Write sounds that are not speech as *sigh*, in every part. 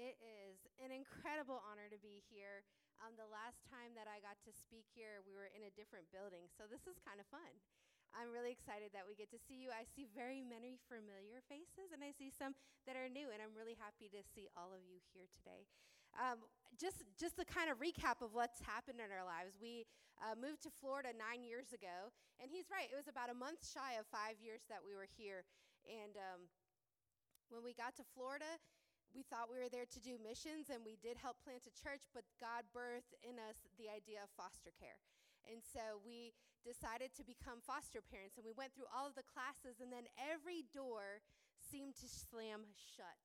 It is an incredible honor to be here. Um, the last time that I got to speak here, we were in a different building, so this is kind of fun. I'm really excited that we get to see you. I see very many familiar faces, and I see some that are new, and I'm really happy to see all of you here today. Um, just, just to kind of recap of what's happened in our lives, we uh, moved to Florida nine years ago, and he's right. It was about a month shy of five years that we were here, and um, when we got to Florida, we thought we were there to do missions and we did help plant a church, but God birthed in us the idea of foster care. And so we decided to become foster parents and we went through all of the classes, and then every door seemed to slam shut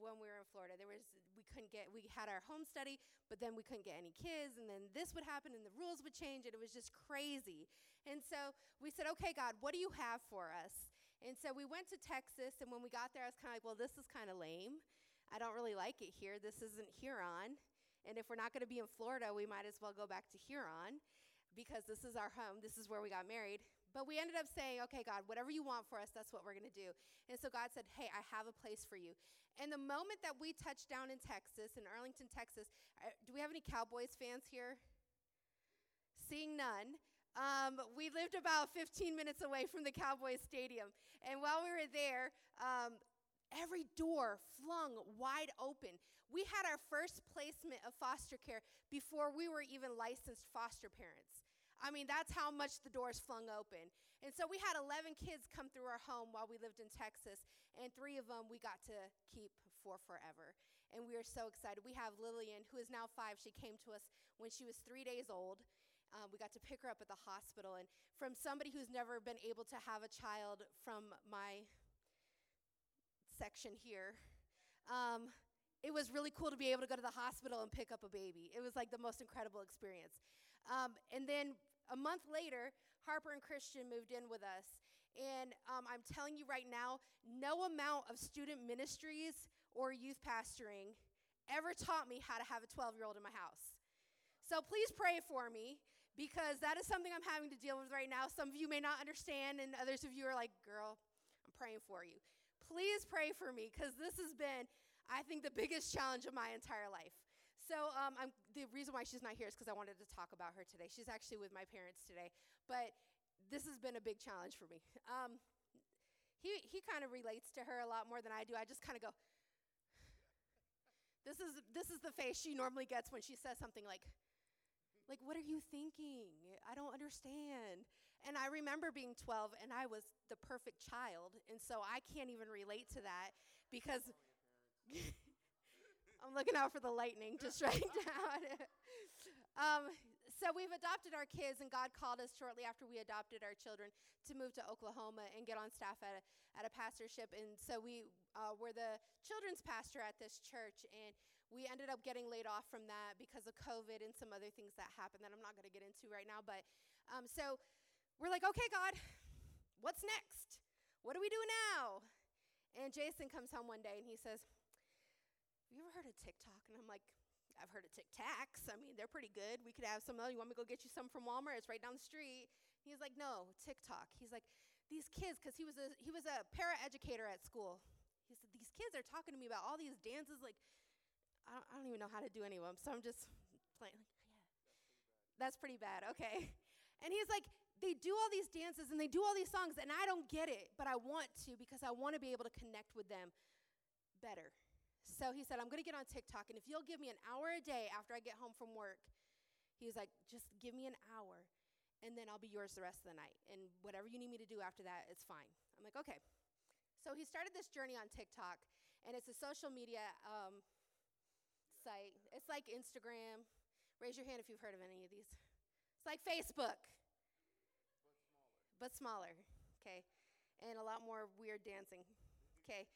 when we were in Florida. There was we couldn't get we had our home study, but then we couldn't get any kids and then this would happen and the rules would change and it was just crazy. And so we said, "Okay, God, what do you have for us?" And so we went to Texas and when we got there I was kind of like, "Well, this is kind of lame." I don't really like it here. This isn't Huron. And if we're not going to be in Florida, we might as well go back to Huron because this is our home. This is where we got married. But we ended up saying, okay, God, whatever you want for us, that's what we're going to do. And so God said, hey, I have a place for you. And the moment that we touched down in Texas, in Arlington, Texas, uh, do we have any Cowboys fans here? Seeing none. Um, we lived about 15 minutes away from the Cowboys Stadium. And while we were there, um, every door flung wide open. We had our first placement of foster care before we were even licensed foster parents. I mean, that's how much the doors flung open. And so we had 11 kids come through our home while we lived in Texas, and three of them we got to keep for forever. And we are so excited. We have Lillian, who is now five. She came to us when she was three days old. Um, we got to pick her up at the hospital. And from somebody who's never been able to have a child from my section here. Um, it was really cool to be able to go to the hospital and pick up a baby. It was like the most incredible experience. Um, and then a month later, Harper and Christian moved in with us. And um, I'm telling you right now, no amount of student ministries or youth pastoring ever taught me how to have a 12 year old in my house. So please pray for me because that is something I'm having to deal with right now. Some of you may not understand, and others of you are like, girl, I'm praying for you please pray for me because this has been, I think, the biggest challenge of my entire life. So, um, the reason why she's not here is because I wanted to talk about her today. She's actually with my parents today, but this has been a big challenge for me. Um, he he kind of relates to her a lot more than I do. I just kind of go. This is this is the face she normally gets when she says something like, like, what are you thinking? I don't understand. And I remember being 12 and I was the perfect child. And so I can't even relate to that because *laughs* I'm looking out for the lightning just right *laughs* now. um, so we've adopted our kids, and God called us shortly after we adopted our children to move to Oklahoma and get on staff at a, at a pastorship. And so we uh, were the children's pastor at this church, and we ended up getting laid off from that because of COVID and some other things that happened that I'm not going to get into right now. But um, so we're like, okay, God, what's next? What do we do now? And Jason comes home one day and he says, Have you ever heard of TikTok? And I'm like, I've heard of Tic Tacs. I mean, they're pretty good. We could have some. of them. You want me to go get you some from Walmart? It's right down the street. He's like, no, TikTok. He's like, these kids, because he was a he was a para educator at school. He said these kids are talking to me about all these dances. Like, I don't, I don't even know how to do any of them. So I'm just *laughs* playing. Like, yeah, that's pretty bad. Okay. And he's like, they do all these dances and they do all these songs, and I don't get it, but I want to because I want to be able to connect with them better. So he said, I'm going to get on TikTok, and if you'll give me an hour a day after I get home from work, he was like, just give me an hour, and then I'll be yours the rest of the night. And whatever you need me to do after that, it's fine. I'm like, okay. So he started this journey on TikTok, and it's a social media um, site. It's like Instagram. Raise your hand if you've heard of any of these. It's like Facebook. But smaller, okay? And a lot more weird dancing, okay?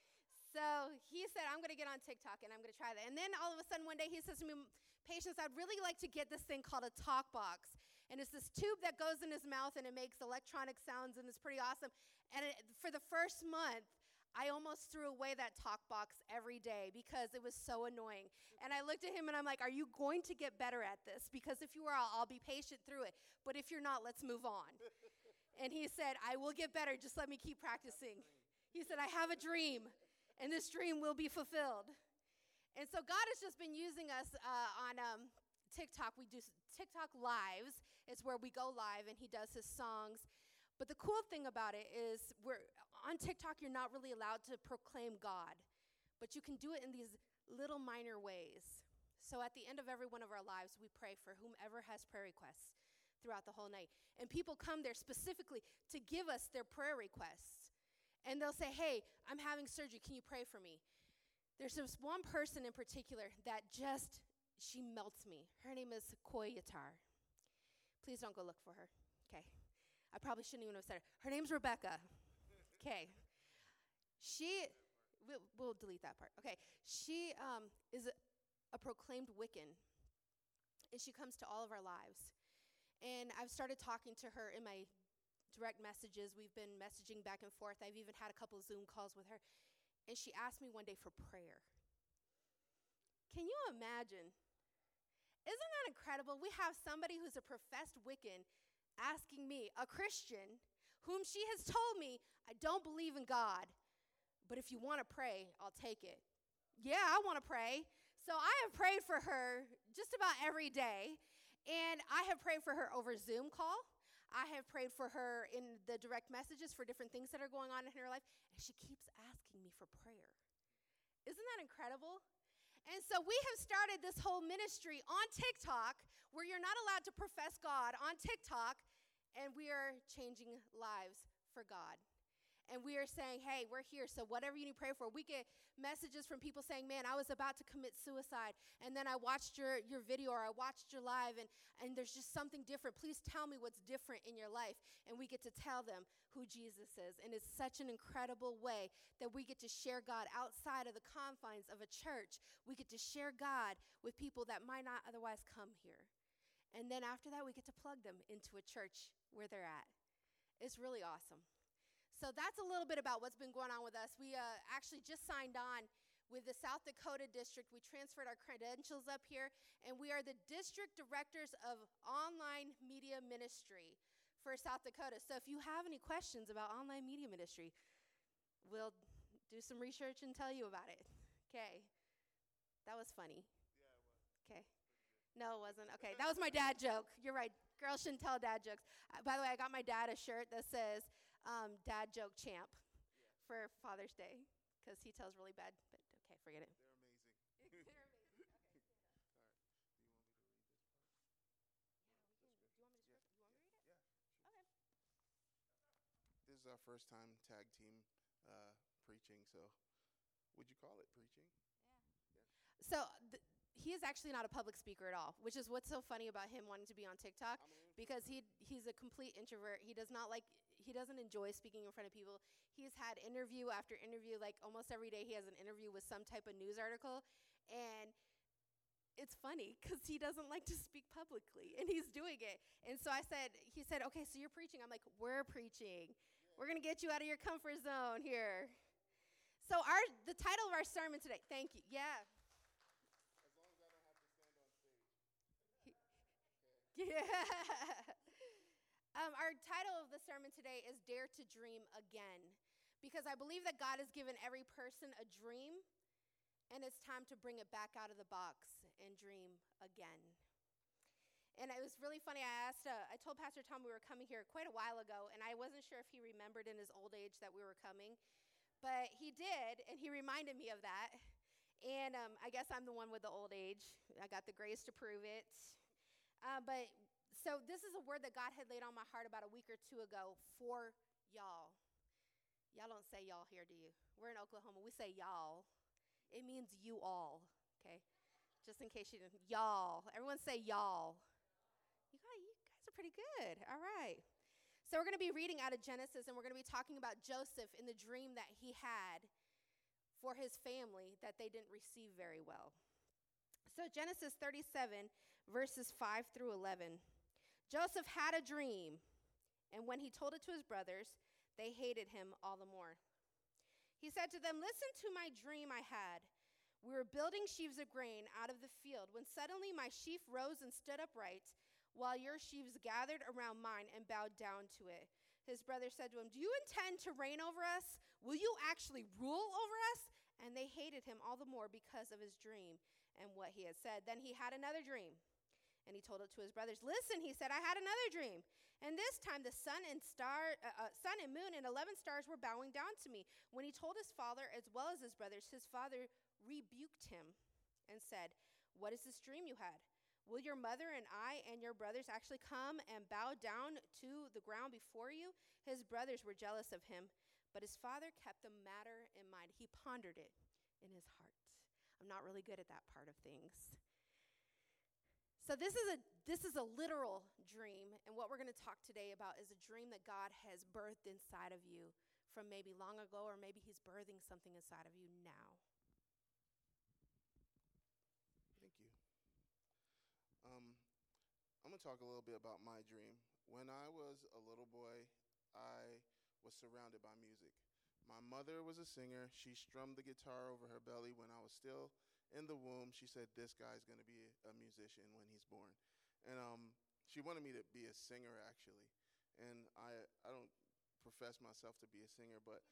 So he said, I'm going to get on TikTok and I'm going to try that. And then all of a sudden, one day, he says to me, Patience, I'd really like to get this thing called a talk box. And it's this tube that goes in his mouth and it makes electronic sounds and it's pretty awesome. And it, for the first month, I almost threw away that talk box every day because it was so annoying. And I looked at him and I'm like, Are you going to get better at this? Because if you are, I'll, I'll be patient through it. But if you're not, let's move on. *laughs* and he said, I will get better. Just let me keep practicing. He said, I have a dream and this dream will be fulfilled. And so God has just been using us uh, on um, TikTok. We do TikTok lives. It's where we go live and he does his songs. But the cool thing about it is we're on TikTok you're not really allowed to proclaim God. But you can do it in these little minor ways. So at the end of every one of our lives, we pray for whomever has prayer requests throughout the whole night. And people come there specifically to give us their prayer requests. And they'll say, Hey, I'm having surgery. Can you pray for me? There's this one person in particular that just, she melts me. Her name is Koi Yatar. Please don't go look for her. Okay. I probably shouldn't even have said it. Her name's Rebecca. Okay. She, we'll, we'll, delete that part. Okay. She um, is a, a proclaimed Wiccan, and she comes to all of our lives. And I've started talking to her in my direct messages. We've been messaging back and forth. I've even had a couple Zoom calls with her. And she asked me one day for prayer. Can you imagine? Isn't that incredible? We have somebody who's a professed Wiccan asking me, a Christian, whom she has told me, I don't believe in God, but if you want to pray, I'll take it. Yeah, I want to pray. So I have prayed for her just about every day, and I have prayed for her over Zoom call. I have prayed for her in the direct messages for different things that are going on in her life, and she keeps asking me for prayer. Isn't that incredible? And so we have started this whole ministry on TikTok where you're not allowed to profess God on TikTok, and we are changing lives for God and we are saying, hey, we're here. So whatever you need to pray for. We get messages from people saying, man, I was about to commit suicide. And then I watched your, your video or I watched your live and, and there's just something different. Please tell me what's different in your life. And we get to tell them who Jesus is. And it's such an incredible way that we get to share God outside of the confines of a church. We get to share God with people that might not otherwise come here. And then after that, we get to plug them into a church where they're at. It's really awesome. So that's a little bit about what's been going on with us. We uh, actually just signed on with the South Dakota district. We transferred our credentials up here, and we are the district directors of online media ministry for South Dakota. So if you have any questions about online media ministry, we'll do some research and tell you about it. Okay. That was funny. Yeah, it was. Okay. No, it wasn't. Okay, that was my dad joke. You're right. Girls shouldn't tell dad jokes. Uh, by the way, I got my dad a shirt that says, dad joke champ yeah. for Father's Day because he tells really bad. But okay, forget it. They're amazing. *laughs* They're amazing. Okay. *laughs* All right. Do you want me to read this part? Yeah. Sure. Okay. This is our first time tag team uh, preaching, so would you call it preaching? Yeah. So th- he is actually not a public speaker at all, which is what's so funny about him wanting to be on TikTok because he he's a complete introvert. He does not like he doesn't enjoy speaking in front of people. He's had interview after interview, like almost every day he has an interview with some type of news article. And it's funny *laughs* because he doesn't like to speak publicly and he's doing it. And so I said, he said, okay, so you're preaching. I'm like, we're preaching. We're going to get you out of your comfort zone here. So our the title of our sermon today, thank you. Yeah. As as I don't have to stand on stage. *laughs* Yeah. Um, our title of the sermon today is Dare to Dream Again, because I believe that God has given every person a dream, and it's time to bring it back out of the box and dream again. And it was really funny. I asked, uh, I told Pastor Tom we were coming here quite a while ago, and I wasn't sure if he remembered in his old age that we were coming, but he did, and he reminded me of that. And um, I guess I'm the one with the old age. I got the grace to prove it. Uh, but so this is a word that God had laid on my heart about a week or two ago for y'all. Y'all don't say y'all here, do you? We're in Oklahoma. We say y'all. It means you all, okay? Just in case you didn't. Y'all. Everyone say y'all. You, got, you guys are pretty good. All right. So we're going to be reading out of Genesis and we're going to be talking about Joseph in the dream that he had for his family that they didn't receive very well. So Genesis 37, verses 5 through 11. Joseph had a dream, and when he told it to his brothers, they hated him all the more. He said to them, Listen to my dream I had. We were building sheaves of grain out of the field when suddenly my sheaf rose and stood upright, while your sheaves gathered around mine and bowed down to it. His brother said to him, Do you intend to reign over us? Will you actually rule over us? And they hated him all the more because of his dream and what he had said. Then he had another dream. And he told it to his brothers. Listen, he said, I had another dream. And this time the sun and star, uh, uh, sun and moon and 11 stars were bowing down to me. When he told his father as well as his brothers, his father rebuked him and said, What is this dream you had? Will your mother and I and your brothers actually come and bow down to the ground before you? His brothers were jealous of him, but his father kept the matter in mind. He pondered it in his heart. I'm not really good at that part of things. So this is a this is a literal dream and what we're going to talk today about is a dream that God has birthed inside of you from maybe long ago or maybe he's birthing something inside of you now. Thank you. Um, I'm going to talk a little bit about my dream. When I was a little boy, I was surrounded by music. My mother was a singer. She strummed the guitar over her belly when I was still in the womb, she said, This guy's going to be a, musician when he's born. And um, she wanted me to be a singer, actually. And I, I don't profess myself to be a singer, but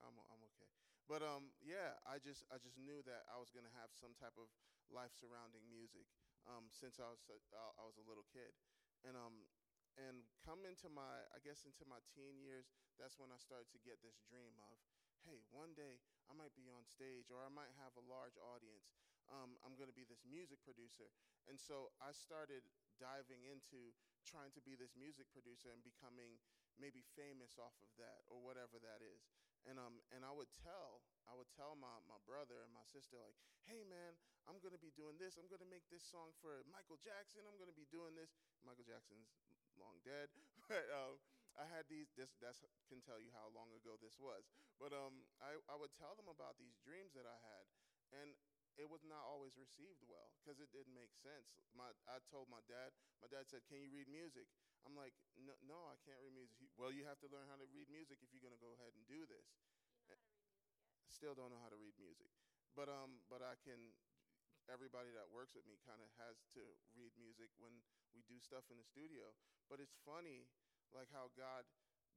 I'm, I'm okay. But um, yeah, I just, I just knew that I was going to have some type of life surrounding music um, since I was, uh, I was a little kid. And, um, and come into my, I guess, into my teen years, that's when I started to get this dream of, hey, one day I might be on stage or I might have a large audience. Um, I'm going to be this music producer. And so I started diving into trying to be this music producer and becoming maybe famous off of that or whatever that is. And um and I would tell I would tell my my brother and my sister like, "Hey man, I'm to be doing this. I'm to make this song for Michael Jackson. I'm to be doing this." Michael Jackson's long dead, *laughs* but um I had these. This that's can tell you how long ago this was. But um, I I would tell them about these dreams that I had, and it was not always received well because it didn't make sense. My I told my dad. My dad said, "Can you read music?" I'm like, "No, no, I can't read music." He, well, you have to learn how to read music if you're gonna go ahead and do this. You Still don't know how to read music, but um, but I can. Everybody that works with me kind of has to read music when we do stuff in the studio. But it's funny like how God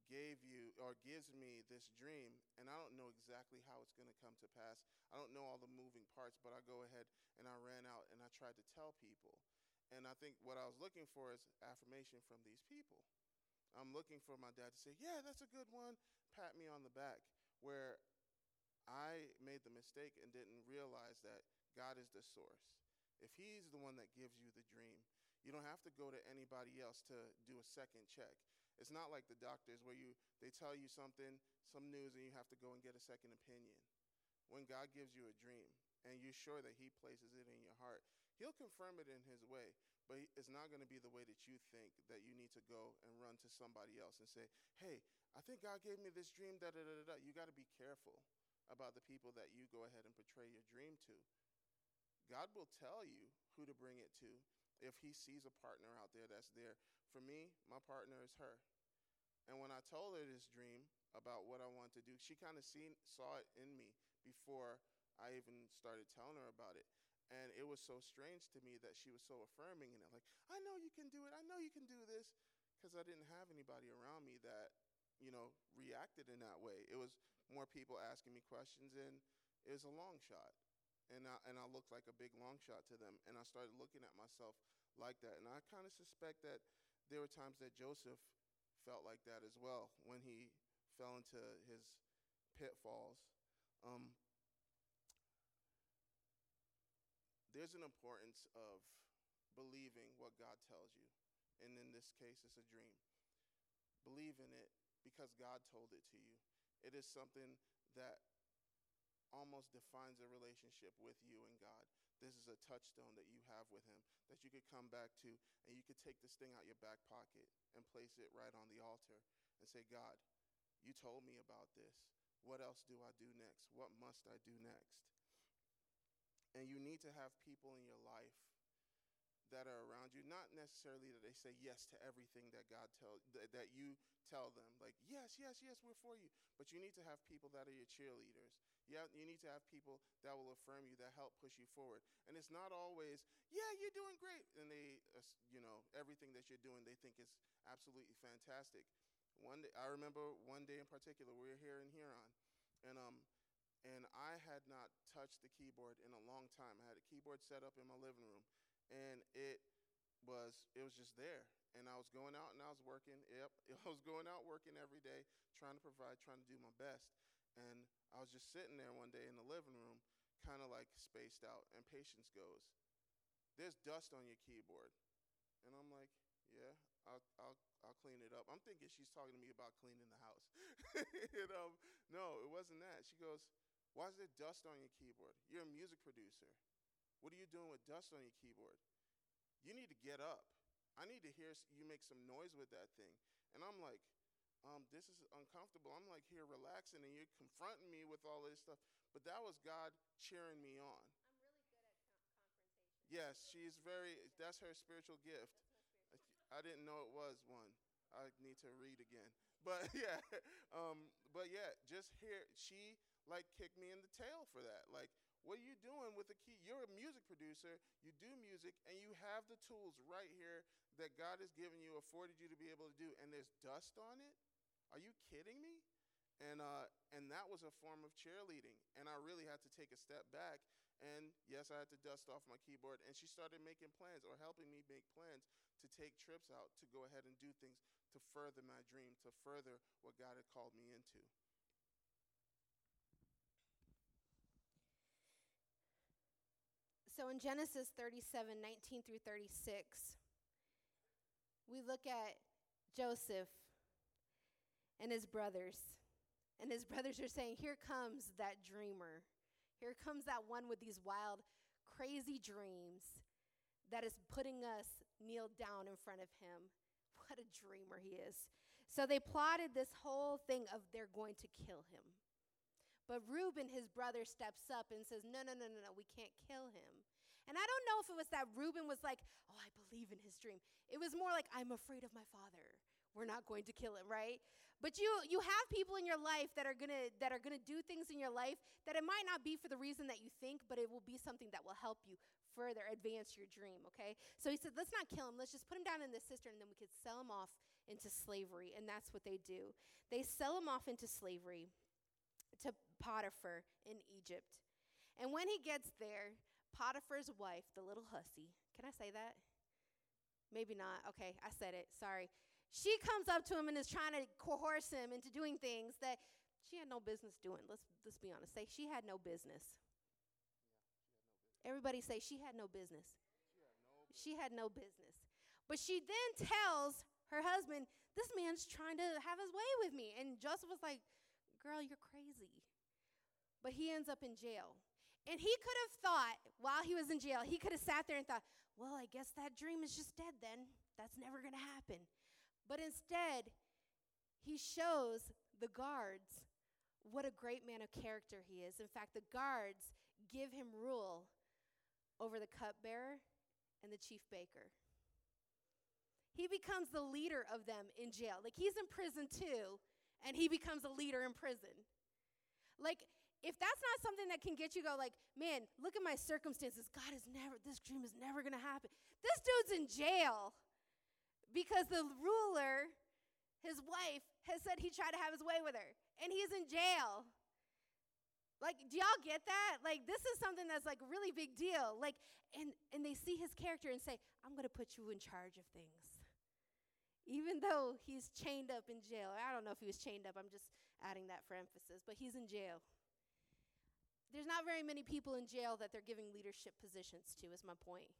gave you or gives me this dream, and I don't know exactly how it's going to come to pass. I don't know all the moving parts, but I go ahead and I ran out and I tried to tell people. And I think what I was looking for is affirmation from these people. I'm looking for my dad to say, Yeah, that's a good one, pat me on the back. Where I made the mistake and didn't realize that God is the source. If He's the one that gives you the dream, you don't have to go to anybody else to do a second check. It's not like the doctors where you they tell you something, some news, and you have to go and get a second opinion. When God gives you a dream and you're sure that He places it in your heart, He'll confirm it in His way. But it's not going to be the way that you think that you need to go and run to somebody else and say, "Hey, I think God gave me this dream." Da da da da. You got to be careful about the people that you go ahead and portray your dream to. God will tell you who to bring it to if He sees a partner out there that's there for me, my partner is her. And when I told her this dream about what I wanted to do, she kind of seen saw it in me before I even started telling her about it. And it was so strange to me that she was so affirming in it. Like, I know you can do it. I know you can do this. Because I didn't have anybody around me that, you know, reacted in that way. It was more people asking me questions, and it was a long shot. And I, and I looked like a big long shot to them. And I started looking at myself like that. And I kind of suspect that there were times that Joseph felt like that as well when he fell into his pitfalls. Um, there's an importance of believing what God tells you. And in this case, it's a dream. Believe in it because God told it to you. It is something that almost defines a relationship with you and God. This is a touchstone that you have with Him that you could come back to, and you could take this thing out your back pocket and place it right on the altar and say, God, you told me about this. What else do I do next? What must I do next? And you need to have people in your life that are around you not necessarily that they say yes to everything that god tells th- that you tell them like yes yes yes we're for you but you need to have people that are your cheerleaders you, have, you need to have people that will affirm you that help push you forward and it's not always yeah you're doing great and they uh, you know everything that you're doing they think is absolutely fantastic one day i remember one day in particular we were here in huron and um and I had not touched the keyboard in a long time. I had a keyboard set up in my living room, and it was it was just there. And I was going out and I was working. Yep, *laughs* I was going out working every day, trying to provide, trying to do my best. And I was just sitting there one day in the living room, kind of like spaced out. And Patience goes, "There's dust on your keyboard," and I'm like, "Yeah, I'll I'll I'll clean it up." I'm thinking she's talking to me about cleaning the house. *laughs* and, um, no, it wasn't that. She goes, "Why is there dust on your keyboard? You're a music producer. What are you doing with dust on your keyboard? You need to get up. I need to hear you make some noise with that thing." And I'm like, um, this is uncomfortable. I'm like here relaxing, and you're confronting me with all this stuff. But that was God cheering me on. I'm really good at confrontation. Yes, she's very, that's her spiritual gift. I didn't know it was one. I need to read again. *laughs* But yeah, *laughs* um, but yeah, just here, she like kicked me in the tail for that. Like, what are you doing with the key? You're a music producer, you do music, and you have the tools right here that God has given you, afforded you to be able to do, and there's dust on it? Are you kidding me? And, uh, and that was a form of cheerleading. And I really had to take a step back. And yes, I had to dust off my keyboard. And she started making plans or helping me make plans to take trips out to go ahead and do things to further my dream, to further what God had called me into. So in Genesis 37 19 through 36, we look at Joseph and his brothers. And his brothers are saying, Here comes that dreamer. Here comes that one with these wild, crazy dreams that is putting us kneel down in front of him. *laughs* What a dreamer he is. So they plotted this whole thing of they're going to kill him. But Reuben, his brother, steps up and says, No, no, no, no, no, we can't kill him. And I don't know if it was that Reuben was like, Oh, I believe in his dream. It was more like, I'm afraid of my father. We're not going to kill him, right? But you you have people in your life that are gonna that are gonna do things in your life that it might not be for the reason that you think, but it will be something that will help you further advance your dream, okay? So he said, let's not kill him, let's just put him down in the cistern and then we could sell him off into slavery. And that's what they do. They sell him off into slavery to Potiphar in Egypt. And when he gets there, Potiphar's wife, the little hussy, can I say that? Maybe not. Okay, I said it. Sorry. She comes up to him and is trying to coerce him into doing things that she had no business doing. Let's, let's be honest. Say she had no business. Everybody say she had no business. She had no business. But she then tells her husband, This man's trying to have his way with me. And Joseph was like, Girl, you're crazy. But he ends up in jail. And he could have thought, while he was in jail, he could have sat there and thought, Well, I guess that dream is just dead then. That's never going to happen. But instead, he shows the guards what a great man of character he is. In fact, the guards give him rule over the cupbearer and the chief baker. He becomes the leader of them in jail. Like he's in prison too, and he becomes a leader in prison. Like, if that's not something that can get you go like, man, look at my circumstances. God is never, this dream is never gonna happen. This dude's in jail because the ruler, his wife, has said he tried to have his way with her, and he's in jail. Like, do y'all get that? Like, this is something that's like a really big deal. Like, and and they see his character and say, I'm gonna put you in charge of things. Even though he's chained up in jail. I don't know if he was chained up, I'm just adding that for emphasis, but he's in jail. There's not very many people in jail that they're giving leadership positions to, is my point.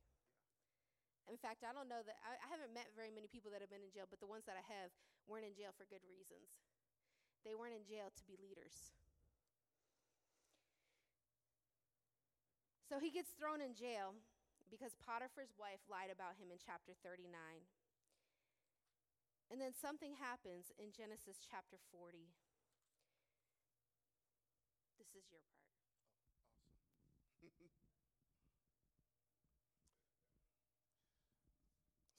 In fact, I don't know that I, I, haven't met very many people that have been in jail, but the ones that I have weren't in jail for good reasons. They weren't in jail to be leaders. So he gets thrown in jail because Potiphar's wife lied about him in chapter 39. And then something happens in Genesis chapter 40. This is your part.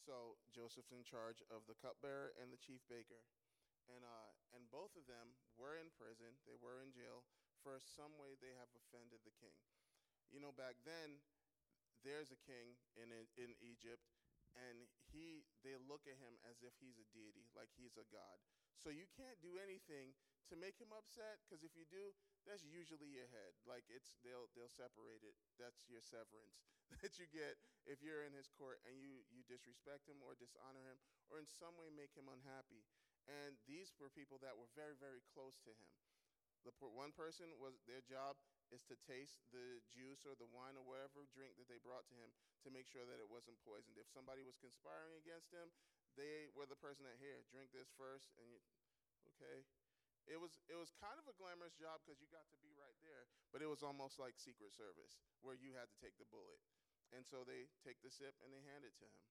So Joseph's in charge of the cupbearer and the chief baker. And, uh, and both of them were in prison, they were in jail for some way they have offended the king. You know, back then, there's a king in, in Egypt, and he, they look at him as if he's a deity, like he's a god. So you can't do anything to make him upset because if you do, that's usually your head. Like it's they'll they'll separate it. That's your severance *laughs* that you get if you're in his court and you you disrespect him or dishonor him or in some way make him unhappy. And these were people that were very very close to him. The one person was their job is to taste the juice or the wine or whatever drink that they brought to him to make sure that it wasn't poisoned. If somebody was conspiring against him, they were the person that here drink this first and you, okay it was it was kind of a glamorous job because you got to be right there, but it was almost like Secret Service where you had to take the bullet, and so they take the sip and they hand it to him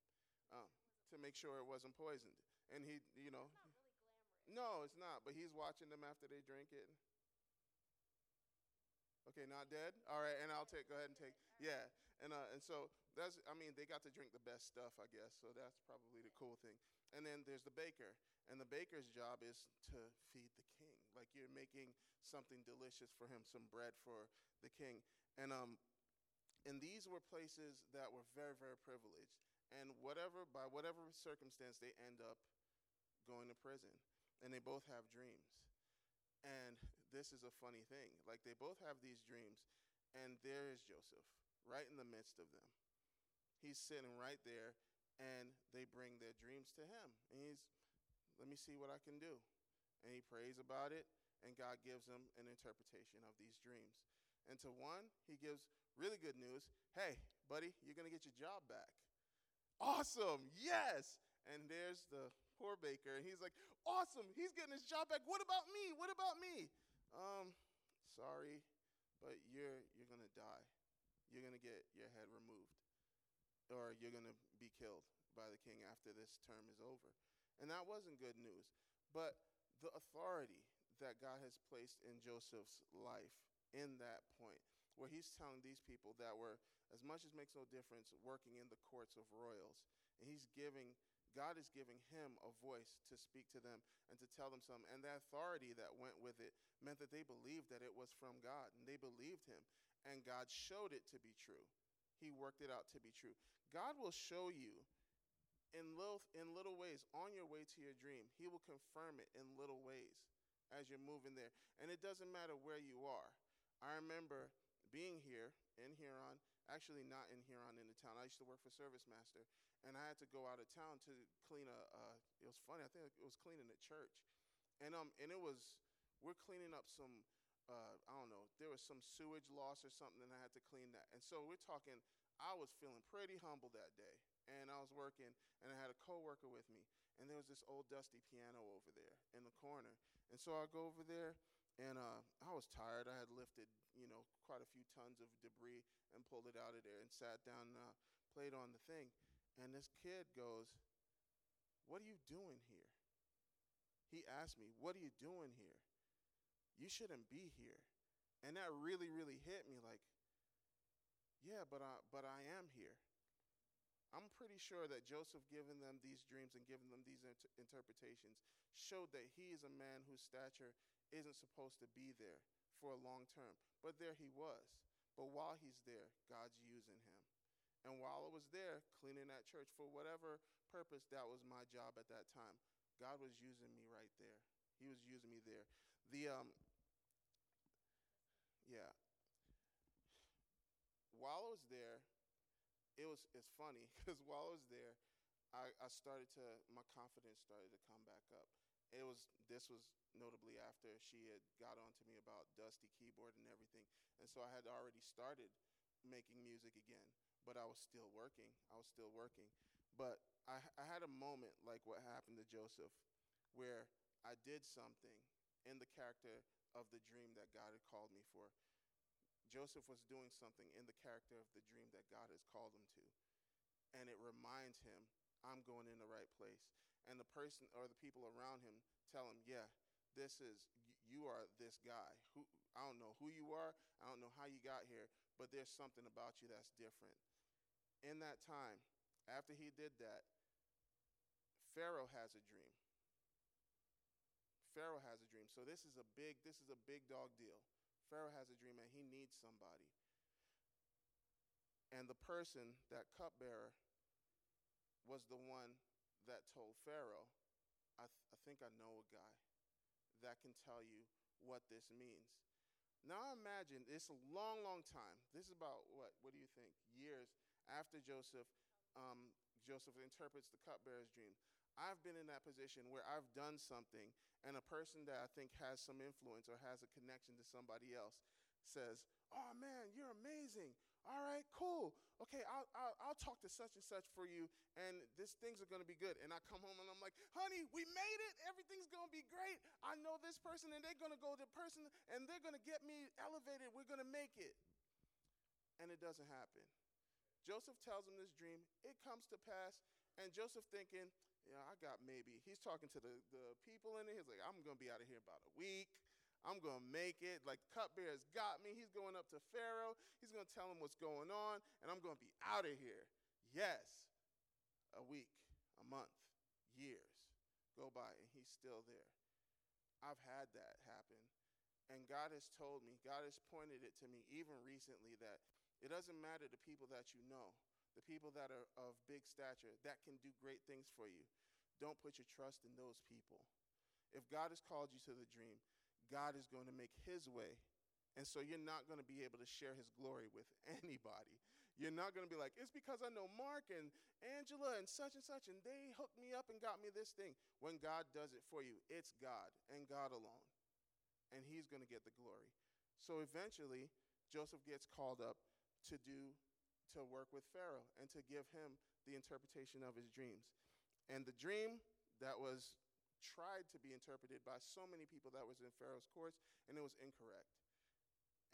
um, to make sure it wasn't poisoned. And he, you know, It's not really glamorous. no, it's not. But he's watching them after they drink it. Okay, not dead. All right, and I'll take. Go ahead and take. Yeah, and uh, and so that's. I mean, they got to drink the best stuff, I guess. So that's probably the cool thing. And then there's the baker, and the baker's job is to feed the king. Like you're making something delicious for him, some bread for the king. And um, and these were places that were very, very privileged. And whatever, by whatever circumstance, they end up going to prison. And they both have dreams. And this is a funny thing. Like they both have these dreams, and there is Joseph right in the midst of them. He's sitting right there, and they bring their dreams to him. And he's, let me see what I can do. And he prays about it, and God gives him an interpretation of these dreams. And to one, he gives really good news hey, buddy, you're going to get your job back. Awesome, yes. And there's the poor baker, and he's like, awesome, he's getting his job back. What about me? What about me? Um, sorry, but you're you're gonna die. You're gonna get your head removed, or you're gonna be killed by the king after this term is over. And that wasn't good news. But the authority that God has placed in Joseph's life in that point, where he's telling these people that were, as much as makes no difference, working in the courts of royals, and he's giving God is giving him a voice to speak to them and to tell them something. And the authority that went with it meant that they believed that it was from God and they believed him. And God showed it to be true. He worked it out to be true. God will show you in little, in little ways on your way to your dream. He will confirm it in little ways as you're moving there. And it doesn't matter where you are. I remember being here in Huron, actually not in Huron in the town. I used to work for ServiceMaster, and I had to go out of town to clean a. Uh, it was funny. I think it was cleaning a church, and um, and it was we're cleaning up some. Uh, I don't know. There was some sewage loss or something, and I had to clean that. And so we're talking. I was feeling pretty humble that day, and I was working, and I had a coworker with me, and there was this old dusty piano over there in the corner. And so I go over there, and uh, I was tired. I had lifted, you know, quite a few tons of debris and pulled it out of there, and sat down, and uh, played on the thing. And this kid goes, What are you doing here? He asked me, What are you doing here? You shouldn't be here. And that really, really hit me like, Yeah, but I, but I am here. I'm pretty sure that Joseph giving them these dreams and giving them these inter- interpretations showed that he is a man whose stature isn't supposed to be there for a long term. But there he was. But while he's there, God's using him. And while I was there cleaning that church for whatever purpose, that was my job at that time. God was using me right there. He was using me there. The um yeah. While I was there, it was it's funny *laughs* because while I was there, I, I started to my confidence started to come back up. It was this was notably after she had got on to me about Dusty keyboard and everything, and so I had already started making music again but I was still working. I was still working. But I, I had a moment like what happened to Joseph where I did something in the character of the dream that God had called me for. Joseph was doing something in the character of the dream that God has called him to. And it reminds him, I'm going in the right place. And the person or the people around him tell him, yeah, this is, you are this guy. Who, I don't know who you are. I don't know how you got here, but there's something about you that's different in that time, after he did that, Pharaoh has a dream. Pharaoh has a dream. So this is a big this is a big dog deal. Pharaoh has a dream and he needs somebody. And the person, that cupbearer, was the one that told Pharaoh, I, th- I think I know a guy that can tell you what this means. Now imagine it's a long, long time. This is about what? What do you think? Years after Joseph, um, Joseph interprets the cupbearer's dream. I've been in that position where I've done something, and a person that I think has some influence or has a connection to somebody else says, "Oh man, you're amazing. All right, cool. Okay, I'll, I'll, I'll talk to such and such for you, and these things are going to be good. And I come home and I'm like, honey, we made it. Everything's going to be great. I know this person, and they're going to go to the person, and they're going to get me elevated. We're going to make it. And it doesn't happen. Joseph tells him this dream. It comes to pass, and Joseph thinking, yeah, I got maybe. He's talking to the, the people in it. He's like, I'm going to be out of here about a week. I'm going to make it. Like, cupbearer's got me. He's going up to Pharaoh. He's going to tell him what's going on, and I'm going to be out of here. Yes. A week, a month, years go by, and he's still there. I've had that happen. And God has told me, God has pointed it to me even recently that it doesn't matter the people that you know, the people that are of big stature that can do great things for you. Don't put your trust in those people. If God has called you to the dream, God is going to make his way. And so you're not going to be able to share his glory with *laughs* anybody. You're not going to be like, it's because I know Mark and Angela and such and such, and they hooked me up and got me this thing. When God does it for you, it's God and God alone. And he's going to get the glory. So eventually, Joseph gets called up to do to work with Pharaoh and to give him the interpretation of his dreams. And the dream that was tried to be interpreted by so many people that was in Pharaoh's courts, and it was incorrect.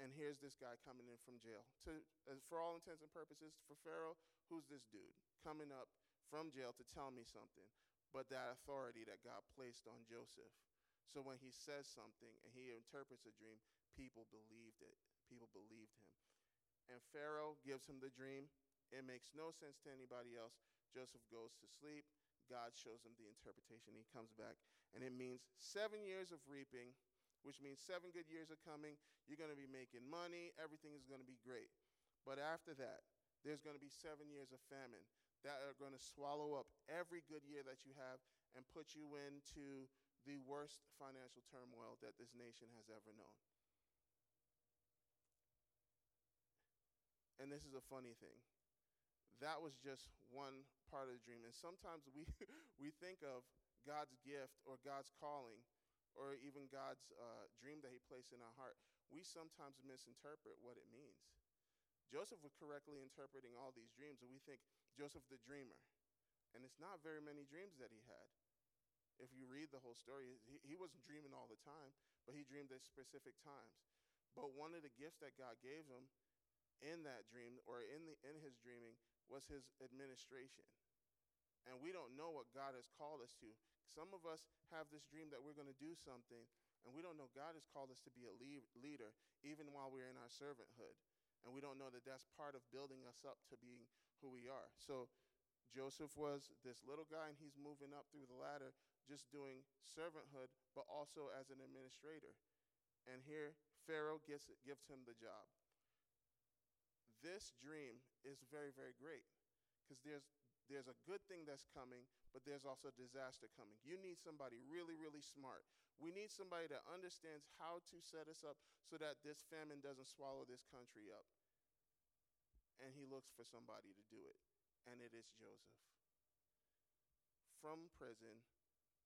And here's this guy coming in from jail. To, uh, for all intents and purposes, for Pharaoh, who's this dude coming up from jail to tell me something? But that authority that God placed on Joseph. So when he says something and he interprets a dream, people believed it. People believed him. And Pharaoh gives him the dream. It makes no sense to anybody else. Joseph goes to sleep. God shows him the interpretation. He comes back, and it means seven years of reaping, which means seven good years are coming. You're going to be making money. Everything is going to be great. But after that, there's going to be seven years of famine that are going to swallow up every good year that you have and put you into the worst financial turmoil that this nation has ever known. And this is a funny thing that was just one part of the dream. And sometimes we, *laughs* we think of God's gift or God's calling or even God's uh, dream that He placed in our heart. We sometimes misinterpret what it means. Joseph was correctly interpreting all these dreams, and we think Joseph the dreamer. And it's not very many dreams that he had. If you read the whole story, he, he wasn't dreaming all the time, but he dreamed at specific times. But one of the gifts that God gave him in that dream or in, the, in his dreaming was his administration. And we don't know what God has called us to. Some of us have this dream that we're going to do something, and we don't know God has called us to be a lead, leader even while we're in our servanthood. And we don't know that that's part of building us up to being who we are. So Joseph was this little guy, and he's moving up through the ladder, just doing servanthood, but also as an administrator. And here, Pharaoh gets, gives him the job this dream is very, very great because there's, there's a good thing that's coming, but there's also disaster coming. You need somebody really, really smart. We need somebody that understands how to set us up so that this famine doesn't swallow this country up. And he looks for somebody to do it, and it is Joseph. From prison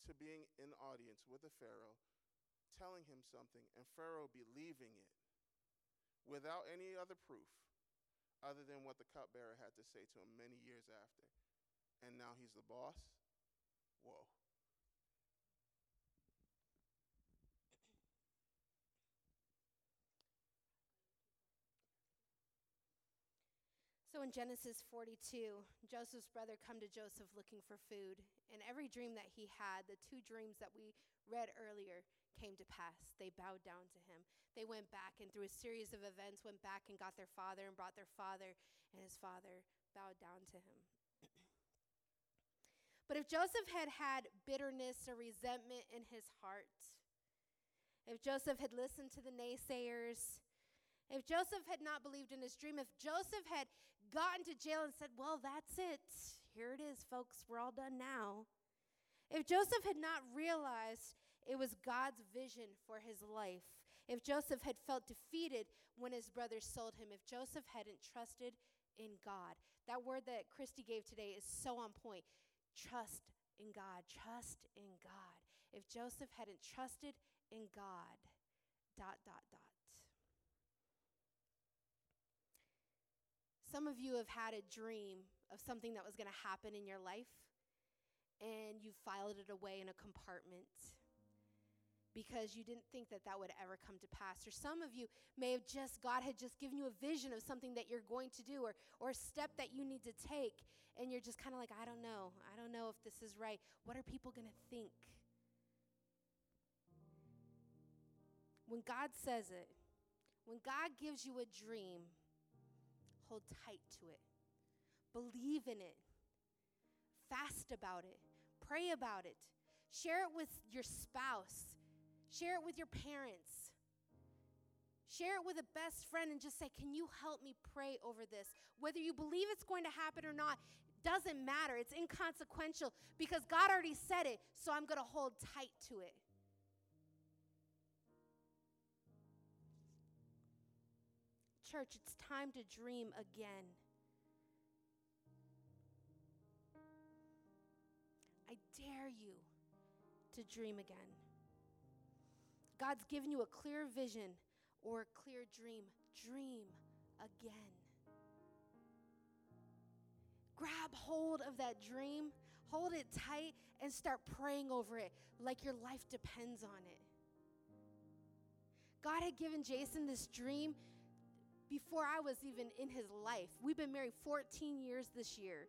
to being in audience with the Pharaoh, telling him something, and Pharaoh believing it without any other proof other than what the cupbearer had to say to him many years after. And now he's the boss? Whoa. *clears throat* So in Genesis 42, Joseph's brother come to Joseph looking for food, and every dream that he had, the two dreams that we read earlier, came to pass. They bowed down to him they went back and through a series of events went back and got their father and brought their father, and his father bowed down to him. *clears throat* but if Joseph had had bitterness or resentment in his heart, if Joseph had listened to the naysayers, if Joseph had not believed in his dream, if Joseph had gotten to jail and said, Well, that's it. Here it is, folks. We're all done now. If Joseph had not realized it was God's vision for his life. If Joseph had felt defeated when his brothers sold him, if Joseph hadn't trusted in God, that word that Christy gave today is so on point. Trust in God. Trust in God. If Joseph hadn't trusted in God, dot, dot, dot. Some of you have had a dream of something that was going to happen in your life, and you filed it away in a compartment because you didn't think that that would ever come to pass. Or some of you may have just, God had just given you a vision of something that you're going to do or, or a step that you need to take, and you're just kind of like, I don't know. I don't know if this is right. What are people going to think? When God says it, when God gives you a dream, hold tight to it. Believe in it. Fast about it. Pray about it. Share it with your spouse. Share it with your parents. Share it with a best friend and just say, Can you help me pray over this? Whether you believe it's going to happen or not, doesn't matter. It's inconsequential because God already said it, so I'm going to hold tight to it. Church, it's time to dream again. I dare you to dream again. God's given you a clear vision or a clear dream. Dream again. Grab hold of that dream, hold it tight, and start praying over it like your life depends on it. God had given Jason this dream before I was even in his life. We've been married 14 years this year.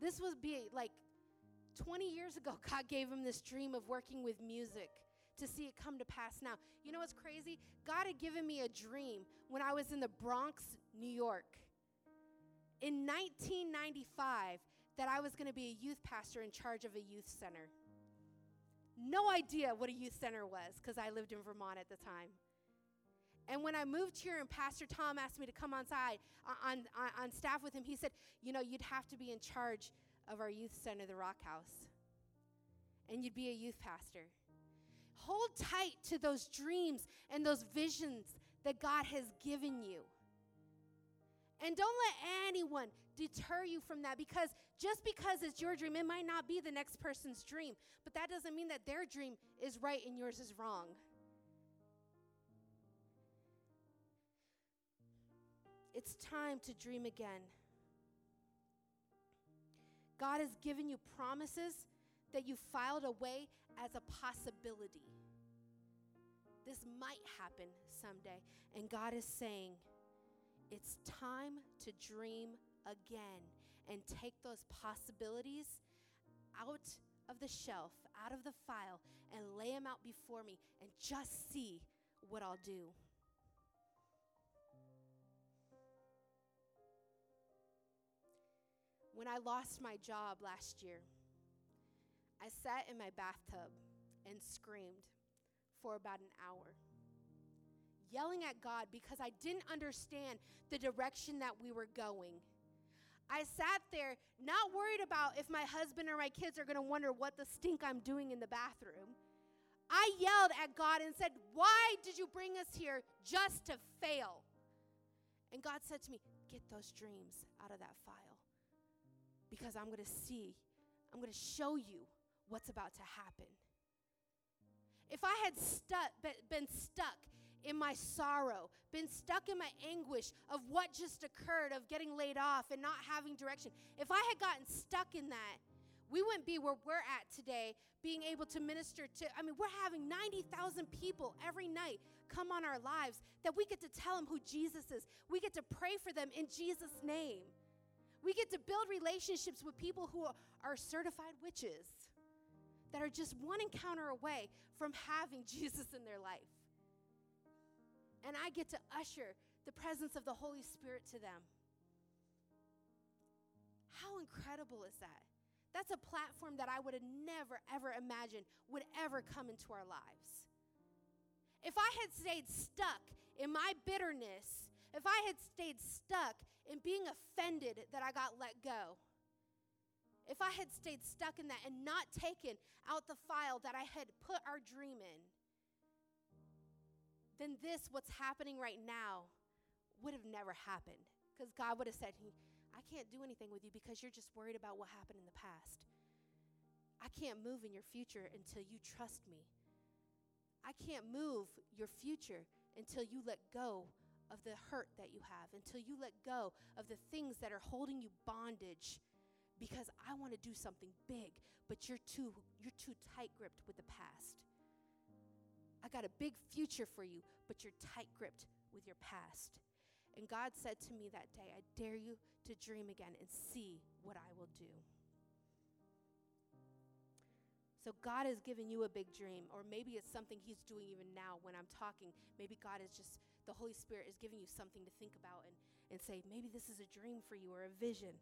This was be like 20 years ago, *laughs* God gave him this dream of working with music to see it come to pass now. You know what's crazy? God had given me a dream when I was in the Bronx, New York. In 1995, that I was going to be a youth pastor in charge of a youth center. No idea what a youth center was because I lived in Vermont at the time. And when I moved here and Pastor Tom asked me to come on side uh, on, on, on staff with him, he said, You know, you'd have to be in charge of our youth center, the Rock House. And you'd be a youth pastor. Hold tight to those dreams and those visions that God has given you. And don't let anyone deter you from that because just because it's your dream, it might not be the next person's dream. But that doesn't mean that their dream is right and yours is wrong. It's time to dream again. God has given you promises that you filed away as a possibility. This might happen someday. And God is saying, it's time to dream again and take those possibilities out of the shelf, out of the file, and lay them out before me and just see what I'll do. When I lost my job last year, I sat in my bathtub and screamed for about an hour, yelling at God because I didn't understand the direction that we were going. I sat there not worried about if my husband or my kids are going to wonder what the stink I'm doing in the bathroom. I yelled at God and said, Why did you bring us here just to fail? And God said to me, Get those dreams out of that file because I'm going to see, I'm going to show you what's about to happen. If I had stuck, been stuck in my sorrow, been stuck in my anguish of what just occurred, of getting laid off and not having direction, if I had gotten stuck in that, we wouldn't be where we're at today, being able to minister to. I mean, we're having 90,000 people every night come on our lives that we get to tell them who Jesus is. We get to pray for them in Jesus' name. We get to build relationships with people who are certified witches that are just one encounter away from having *laughs* Jesus in their life. And I get to usher the presence of the Holy Spirit to them. How incredible is that? That's a platform that I would have never, ever imagined would ever come into our lives. If I had stayed stuck in my bitterness, if I had stayed stuck in being offended that I got let go, if I had stayed stuck in that and not taken out the file that I had put our dream in, then this, what's happening right now, would have never happened. Because God would have said, I can't do anything with you because you're just worried about what happened in the past. I can't move in your future until you trust me. I can't move your future until you let go of the hurt that you have, until you let go of the things that are holding you bondage because I want to do something big, but you're too you're too tight-gripped with the past. I got a big future for you, but you're tight-gripped with your past. And God said to me that day, I dare you to dream again and see what I will do. So God has given you a big dream, or maybe it's something He's doing even now when I'm talking. Maybe God is just, the Holy Spirit is giving you something to think about and, and say, maybe this is a dream for you or a vision.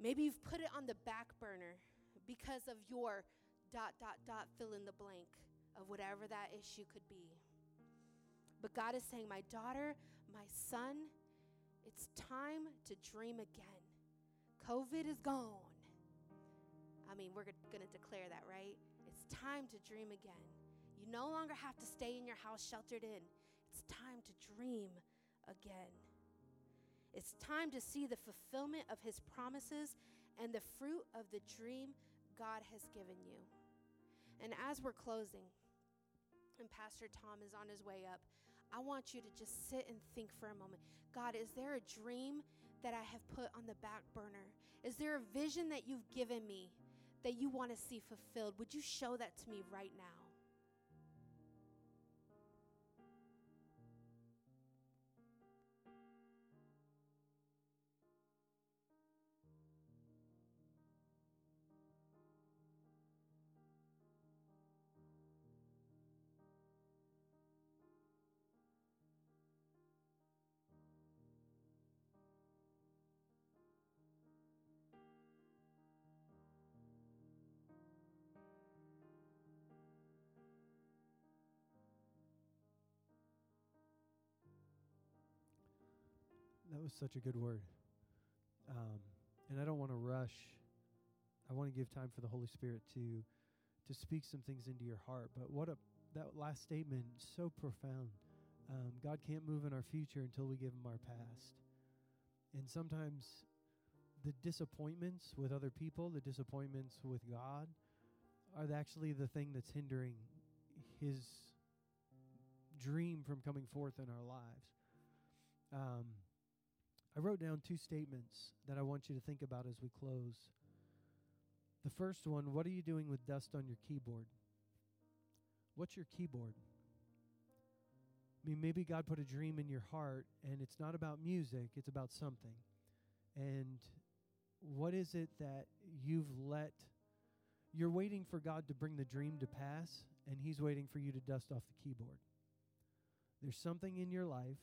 Maybe you've put it on the back burner because of your dot, dot, dot, fill in the blank of whatever that issue could be. But God is saying, My daughter, my son, it's time to dream again. COVID is gone. I mean, we're going to declare that, right? It's time to dream again. You no longer have to stay in your house sheltered in. It's time to dream again. It's time to see the fulfillment of his promises and the fruit of the dream God has given you. And as we're closing, and Pastor Tom is on his way up, I want you to just sit and think for a moment. God, is there a dream that I have put on the back burner? Is there a vision that you've given me that you want to see fulfilled, would you show that to me right now? That was such a good word. Um, and I don't want to rush. I want to give time for the Holy Spirit to to speak some things into your heart. But what a that last statement so profound. Um, God can't move in our future until we give Him our past. And sometimes the disappointments with other people, the disappointments with God, are actually the thing that's hindering His dream from coming forth in our lives. Um, I wrote down two statements that I want you to think about as we close. The first one what are you doing with dust on your keyboard? What's your keyboard? I mean, maybe God put a dream in your heart, and it's not about music, it's about something. And what is it that you've let, you're waiting for God to bring the dream to pass, and He's waiting for you to dust off the keyboard? There's something in your life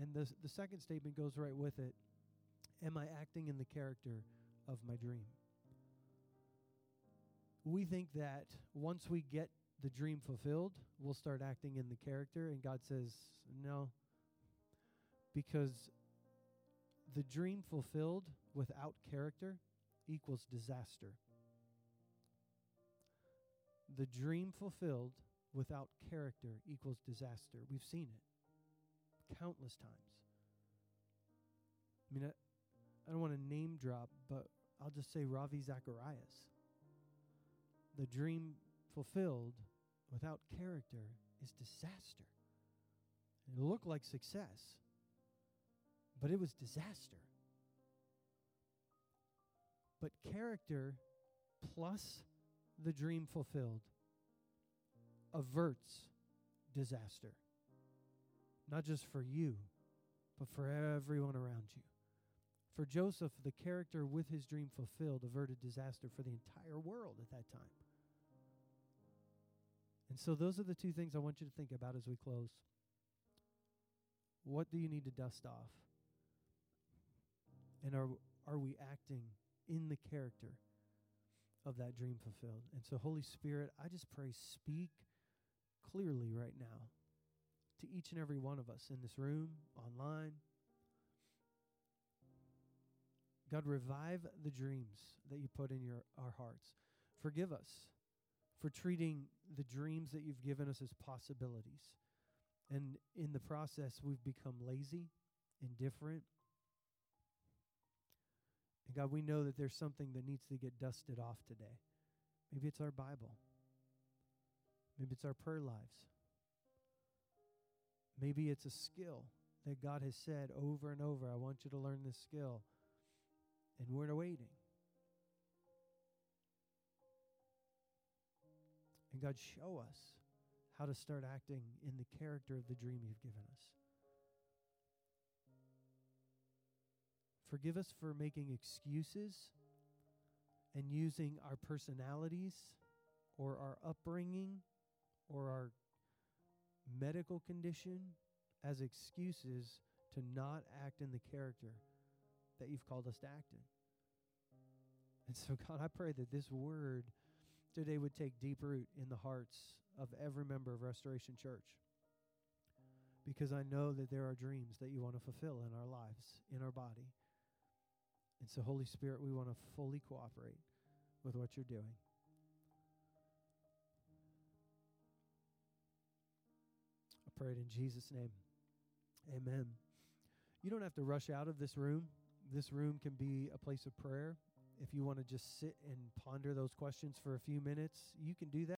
and the, the second statement goes right with it Am I acting in the character of my dream? We think that once we get the dream fulfilled, we'll start acting in the character, and God says, No. Because the dream fulfilled without character equals disaster. The dream fulfilled without character equals disaster. We've seen it countless times. I mean, I, I don't want to name drop, but I'll just say Ravi Zacharias. The dream fulfilled without character is disaster. It looked like success, but it was disaster. But character plus the dream fulfilled averts disaster not just for you, but for everyone around you. For Joseph, the character with his dream fulfilled averted disaster for the entire world at that time. And so, those are the two things I want you to think about as we close. What do you need to dust off? And are, are we acting in the character of that dream fulfilled? And so, Holy Spirit, I just pray, speak clearly right now to each and every one of us in this room, online. God, revive the dreams that you put in your our hearts. Forgive us for treating the dreams that you've given us as possibilities. And in the process, we've become lazy, indifferent. And God, we know that there's something that needs to get dusted off today. Maybe it's our Bible. Maybe it's our prayer lives. Maybe it's a skill that God has said over and over, I want you to learn this skill. And we're waiting. And God, show us how to start acting in the character of the dream you've given us. Forgive us for making excuses and using our personalities or our upbringing or our medical condition as excuses to not act in the character that you've called us to act in. And so, *laughs* God, I pray that this word today would take deep root in the hearts of every member of Restoration Church. Because I know that there are dreams that you want to fulfill in our lives, in our body. And so, Holy Spirit, we want to fully cooperate with what you're doing. Pray it in Jesus' name. Amen. You don't have to rush out of this room. This room can be a place of prayer. If you want to just sit and ponder those questions for a few minutes, you can do that.